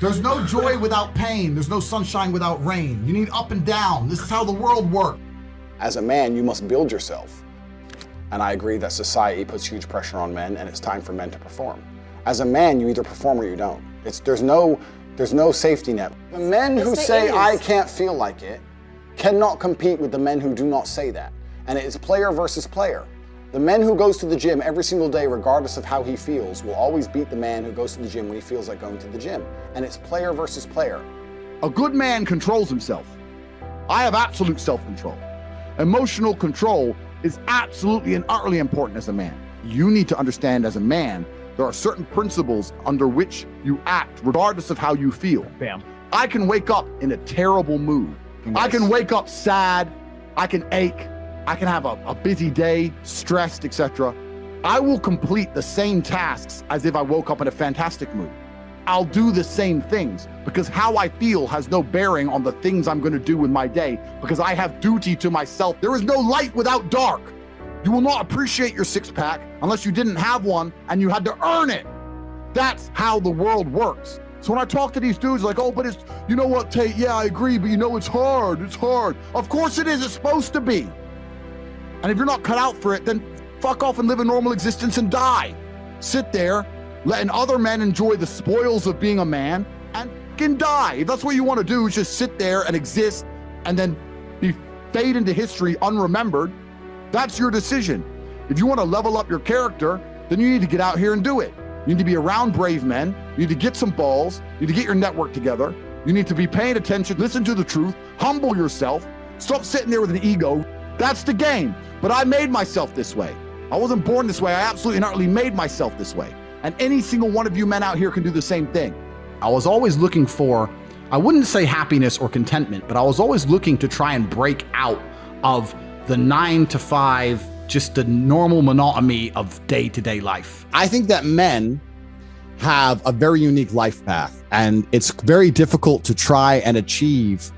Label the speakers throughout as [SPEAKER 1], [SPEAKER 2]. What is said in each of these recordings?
[SPEAKER 1] There's no joy without pain. There's no sunshine without rain. You need up and down. This is how the world works.
[SPEAKER 2] As a man, you must build yourself. And I agree that society puts huge pressure on men and it's time for men to perform. As a man, you either perform or you don't. It's, there's, no, there's no safety net. The men who
[SPEAKER 3] Yes,
[SPEAKER 2] say,
[SPEAKER 3] there is.
[SPEAKER 2] I can't feel like it, cannot compete with the men who do not say that. And it is player versus player. The man who goes to the gym every single day, regardless of how he feels, will always beat the man who goes to the gym when he feels like going to the gym. And it's player versus player.
[SPEAKER 1] A good man controls himself. I have absolute self control. Emotional control is absolutely and utterly important as a man. You need to understand as a man, there are certain principles under which you act, regardless of how you feel.
[SPEAKER 4] Bam.
[SPEAKER 1] I can wake up in a terrible mood. I can wake up sad. I can ache. I can have a, a busy day, stressed, etc. I will complete the same tasks as if I woke up in a fantastic mood. I'll do the same things because how I feel has no bearing on the things I'm going to do with my day because I have duty to myself. There is no light without dark. You will not appreciate your six pack unless you didn't have one and you had to earn it. That's how the world works. So when I talk to these dudes, like, oh, but it's, you know what, Tate? Yeah, I agree, but you know, it's hard. It's hard. Of course it is. It's supposed to be. And if you're not cut out for it, then fuck off and live a normal existence and die. Sit there, letting other men enjoy the spoils of being a man and can die. If that's what you want to do, is just sit there and exist and then be fade into history unremembered. That's your decision. If you want to level up your character, then you need to get out here and do it. You need to be around brave men. You need to get some balls. You need to get your network together. You need to be paying attention, listen to the truth, humble yourself, stop sitting there with an ego. That's the game. But I made myself this way. I wasn't born this way. I absolutely and utterly made myself this way. And any single one of you men out here can do the same thing. I was always looking for, I wouldn't say happiness or contentment, but I was always looking to try and break out of the nine to five, just the normal monotony of day to day life. I think that men have a very unique life path, and it's very difficult to try and achieve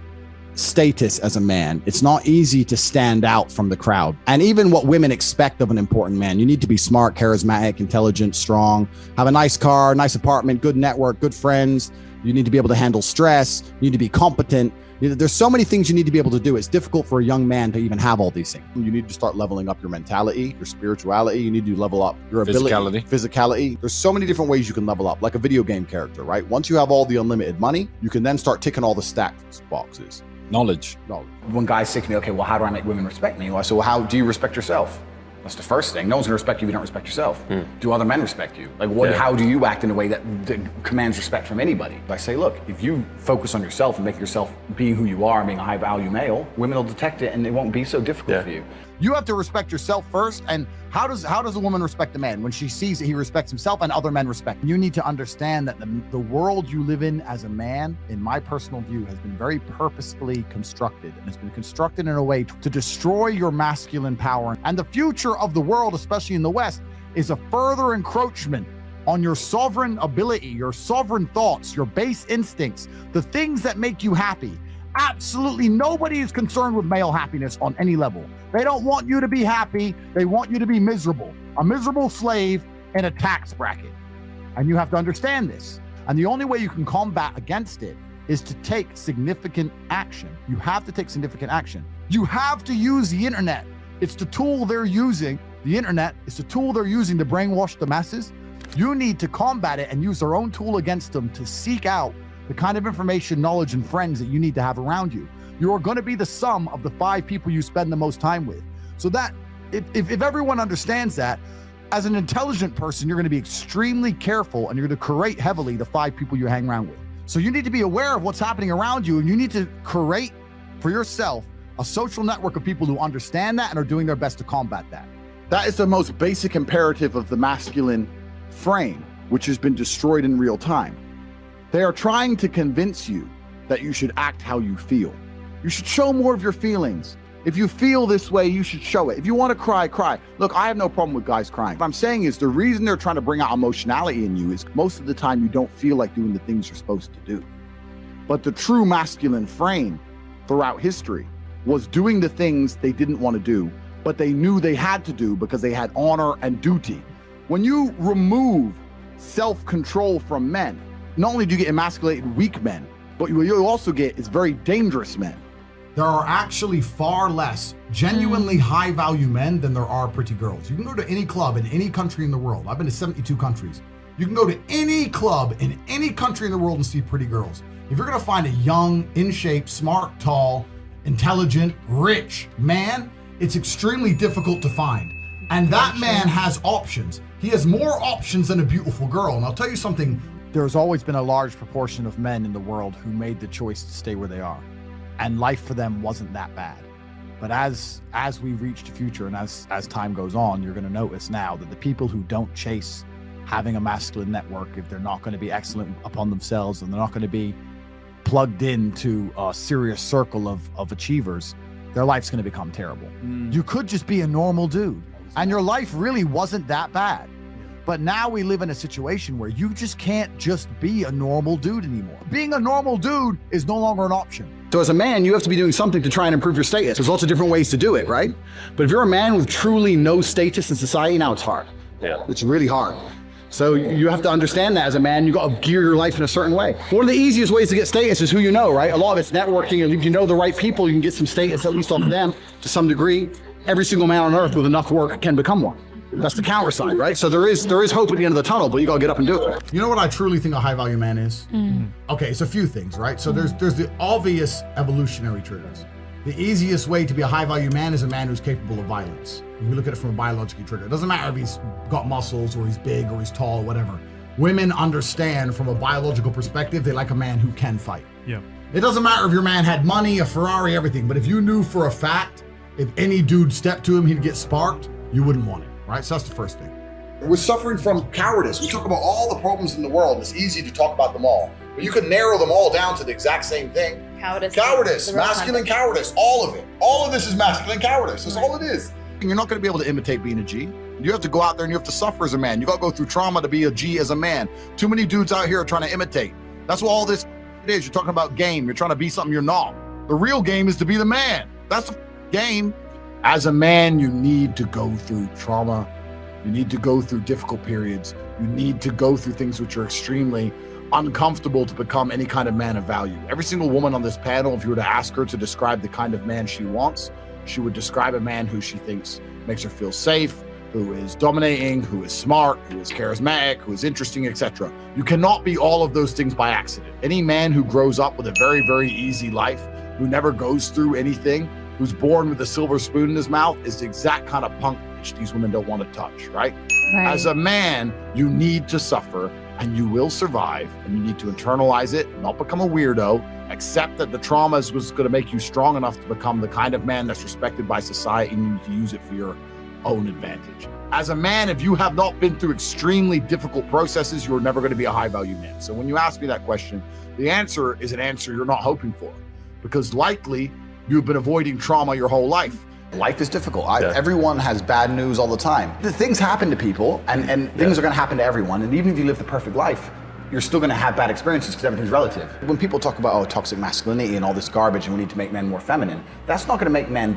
[SPEAKER 1] status as a man. It's not easy to stand out from the crowd. And even what women expect of an important man, you need to be smart, charismatic, intelligent, strong, have a nice car, nice apartment, good network, good friends. You need to be able to handle stress. You need to be competent. There's so many things you need to be able to do. It's difficult for a young man to even have all these things. You need to start leveling up your mentality, your spirituality. You need to level up your ability,
[SPEAKER 5] Physicality.
[SPEAKER 1] physicality. There's so many different ways you can level up, like a video game character, right? Once you have all the unlimited money, you can then start ticking all the stats boxes.
[SPEAKER 5] Knowledge.
[SPEAKER 1] No,
[SPEAKER 6] When guys say to me, okay, well, how do I make women respect me? Well, I say, well, how do you respect yourself? That's the first thing. No one's gonna respect you if you don't respect yourself. Hmm. Do other men respect you? Like, what?
[SPEAKER 5] Yeah.
[SPEAKER 6] How do you act in a way that, that commands respect from anybody? I say, look, if you focus on yourself and make yourself being who you are, being a high value male, women will detect it, and it won't be so difficult
[SPEAKER 5] Yeah.
[SPEAKER 6] for you.
[SPEAKER 1] You have to respect yourself first. And how does how does a woman respect a man when she sees that he respects himself and other men respect? You need to understand that the, the world you live in as a man, in my personal view, has been very purposefully constructed, and it's been constructed in a way to, to destroy your masculine power. And the future of the world, especially in the West, is a further encroachment on your sovereign ability, your sovereign thoughts, your base instincts, the things that make you happy. Absolutely nobody is concerned with male happiness on any level. They don't want you to be happy, they want you to be miserable, a miserable slave in a tax bracket. And you have to understand this. And the only way you can combat against it is to take significant action. You have to take significant action. You have to use the internet. It's the tool they're using. The internet is the tool they're using to brainwash the masses. You need to combat it and use their own tool against them to seek out the kind of information, knowledge, and friends that you need to have around you. You are going to be the sum of the five people you spend the most time with. So that if, if, if everyone understands that, as an intelligent person, you're going to be extremely careful and you're going to curate heavily the five people you hang around with. So you need to be aware of what's happening around you and you need to create for yourself a social network of people who understand that and are doing their best to combat that. That is the most basic imperative of the masculine frame, which has been destroyed in real time. They are trying to convince you that you should act how you feel. You should show more of your feelings. If you feel this way, you should show it. If you want to cry, cry. Look, I have no problem with guys crying. What I'm saying is the reason they're trying to bring out emotionality in you is most of the time you don't feel like doing the things you're supposed to do. But the true masculine frame throughout history was doing the things they didn't want to do, but they knew they had to do because they had honor and duty. When you remove self control from men, not only do you get emasculated weak men, but what you also get is very dangerous men.
[SPEAKER 3] There are actually far less genuinely hmm. high value men than there are pretty girls. You can go to any club in any country in the world. I've been to 72 countries. You can go to any club in any country in the world and see pretty girls. If you're gonna find a young, in shape, smart, tall, intelligent, rich man, it's extremely difficult to find. And that man has options. He has more options than a beautiful girl. And I'll tell you something
[SPEAKER 4] there's always been a large proportion of men in the world who made the choice to stay where they are and life for them wasn't that bad. But as as we reach the future and as as time goes on you're going to notice now that the people who don't chase having a masculine network if they're not going to be excellent upon themselves and they're not going to be plugged into a serious circle of of achievers their life's going to become terrible. Mm. you could just be a normal dude and your life really wasn't that bad but now we live in a situation where you just can't just be a normal dude anymore. Being a normal dude is no longer an option.
[SPEAKER 6] So as a man, you have to be doing something to try and improve your status. There's lots of different ways to do it, right? But if you're a man with truly no status in society, now it's hard.
[SPEAKER 5] Yeah.
[SPEAKER 6] It's really hard. So you have to understand that as a man, you got to gear your life in a certain way. One of the easiest ways to get status is who you know, right? A lot of it's networking, and if you know the right people, you can get some status at least off of them to some degree. Every single man on earth with enough work can become one. That's the counter side, right? So there is there is hope at the end of the tunnel, but you gotta get up and do it.
[SPEAKER 3] You know what I truly think a high value man is? Mm. Okay, it's a few things, right? So there's there's the obvious evolutionary triggers. The easiest way to be a high value man is a man who's capable of violence. If we look at it from a biological trigger, it doesn't matter if he's got muscles or he's big or he's tall or whatever. Women understand from a biological perspective, they like a man who can fight.
[SPEAKER 7] Yeah.
[SPEAKER 3] It doesn't matter if your man had money, a Ferrari, everything, but if you knew for a fact if any dude stepped to him, he'd get sparked, you wouldn't want it right? So that's the first thing.
[SPEAKER 1] We're suffering from cowardice. We talk about all the problems in the world. It's easy to talk about them all, but you can narrow them all down to the exact same thing.
[SPEAKER 8] Cowardice.
[SPEAKER 1] Cowardice, masculine cowardice, all of it. All of this is masculine cowardice. That's right. all it is. You're not going to be able to imitate being a G. You have to go out there and you have to suffer as a man. You got to go through trauma to be a G as a man. Too many dudes out here are trying to imitate. That's what all this is. You're talking about game. You're trying to be something you're not. The real game is to be the man. That's the game. As a man, you need to go through trauma you need to go through difficult periods. You need to go through things which are extremely uncomfortable to become any kind of man of value. Every single woman on this panel, if you were to ask her to describe the kind of man she wants, she would describe a man who she thinks makes her feel safe, who is dominating, who is smart, who is charismatic, who is interesting, etc. You cannot be all of those things by accident. Any man who grows up with a very, very easy life, who never goes through anything, who's born with a silver spoon in his mouth, is the exact kind of punk which these women don't want to touch, right? right? As a man, you need to suffer and you will survive and you need to internalize it, not become a weirdo, accept that the trauma is was going to make you strong enough to become the kind of man that's respected by society and you need to use it for your own advantage. As a man, if you have not been through extremely difficult processes, you're never going to be a high value man. So when you ask me that question, the answer is an answer you're not hoping for because likely you've been avoiding trauma your whole life.
[SPEAKER 6] Life is difficult. I, yeah. Everyone has bad news all the time. The things happen to people, and, and things yeah. are going to happen to everyone. And even if you live the perfect life, you're still going to have bad experiences because everything's relative. When people talk about oh toxic masculinity and all this garbage, and we need to make men more feminine, that's not going to make men.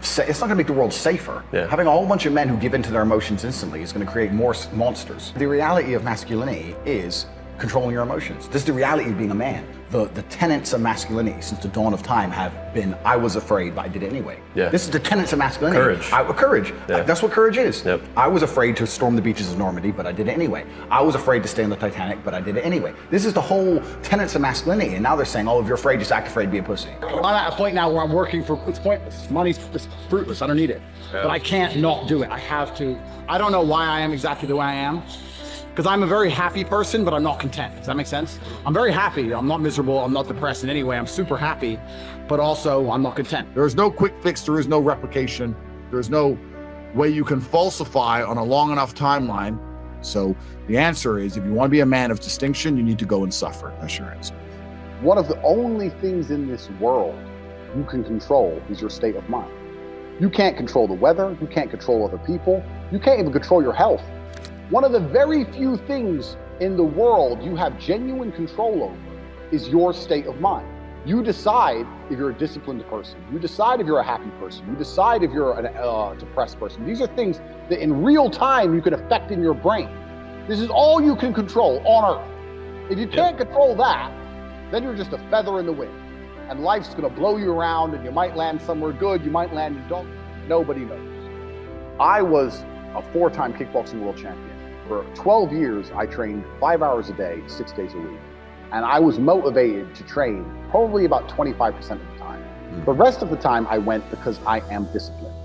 [SPEAKER 6] It's not going to make the world safer.
[SPEAKER 5] Yeah.
[SPEAKER 6] Having a whole bunch of men who give in to their emotions instantly is going to create more monsters. The reality of masculinity is controlling your emotions. This is the reality of being a man. The, the tenets of masculinity since the dawn of time have been I was afraid, but I did it anyway.
[SPEAKER 5] Yeah.
[SPEAKER 6] This is the tenets of masculinity.
[SPEAKER 5] Courage.
[SPEAKER 6] I, courage.
[SPEAKER 5] Yeah.
[SPEAKER 6] That's what courage is.
[SPEAKER 5] Yep.
[SPEAKER 6] I was afraid to storm the beaches of Normandy, but I did it anyway. I was afraid to stay on the Titanic, but I did it anyway. This is the whole tenets of masculinity. And now they're saying, oh, if you're afraid, just act afraid, be a pussy. I'm at a point now where I'm working for, it's pointless. Money's it's fruitless. I don't need it. Yeah. But I can't not do it. I have to. I don't know why I am exactly the way I am because I'm a very happy person, but I'm not content. Does that make sense? I'm very happy. I'm not miserable. I'm not depressed in any way. I'm super happy, but also I'm not content.
[SPEAKER 1] There is no quick fix. There is no replication. There is no way you can falsify on a long enough timeline. So the answer is if you want to be a man of distinction, you need to go and suffer. That's your answer.
[SPEAKER 2] One of the only things in this world you can control is your state of mind. You can't control the weather. You can't control other people. You can't even control your health. One of the very few things in the world you have genuine control over is your state of mind. You decide if you're a disciplined person. You decide if you're a happy person. You decide if you're a uh, depressed person. These are things that in real time you can affect in your brain. This is all you can control on earth.
[SPEAKER 1] If you can't control that, then you're just a feather in the wind. And life's gonna blow you around and you might land somewhere good, you might land in don't nobody knows. I was a four-time kickboxing world champion. For 12 years, I trained five hours a day, six days a week. And I was motivated to train probably about 25% of the time. Hmm. The rest of the time I went because I am disciplined.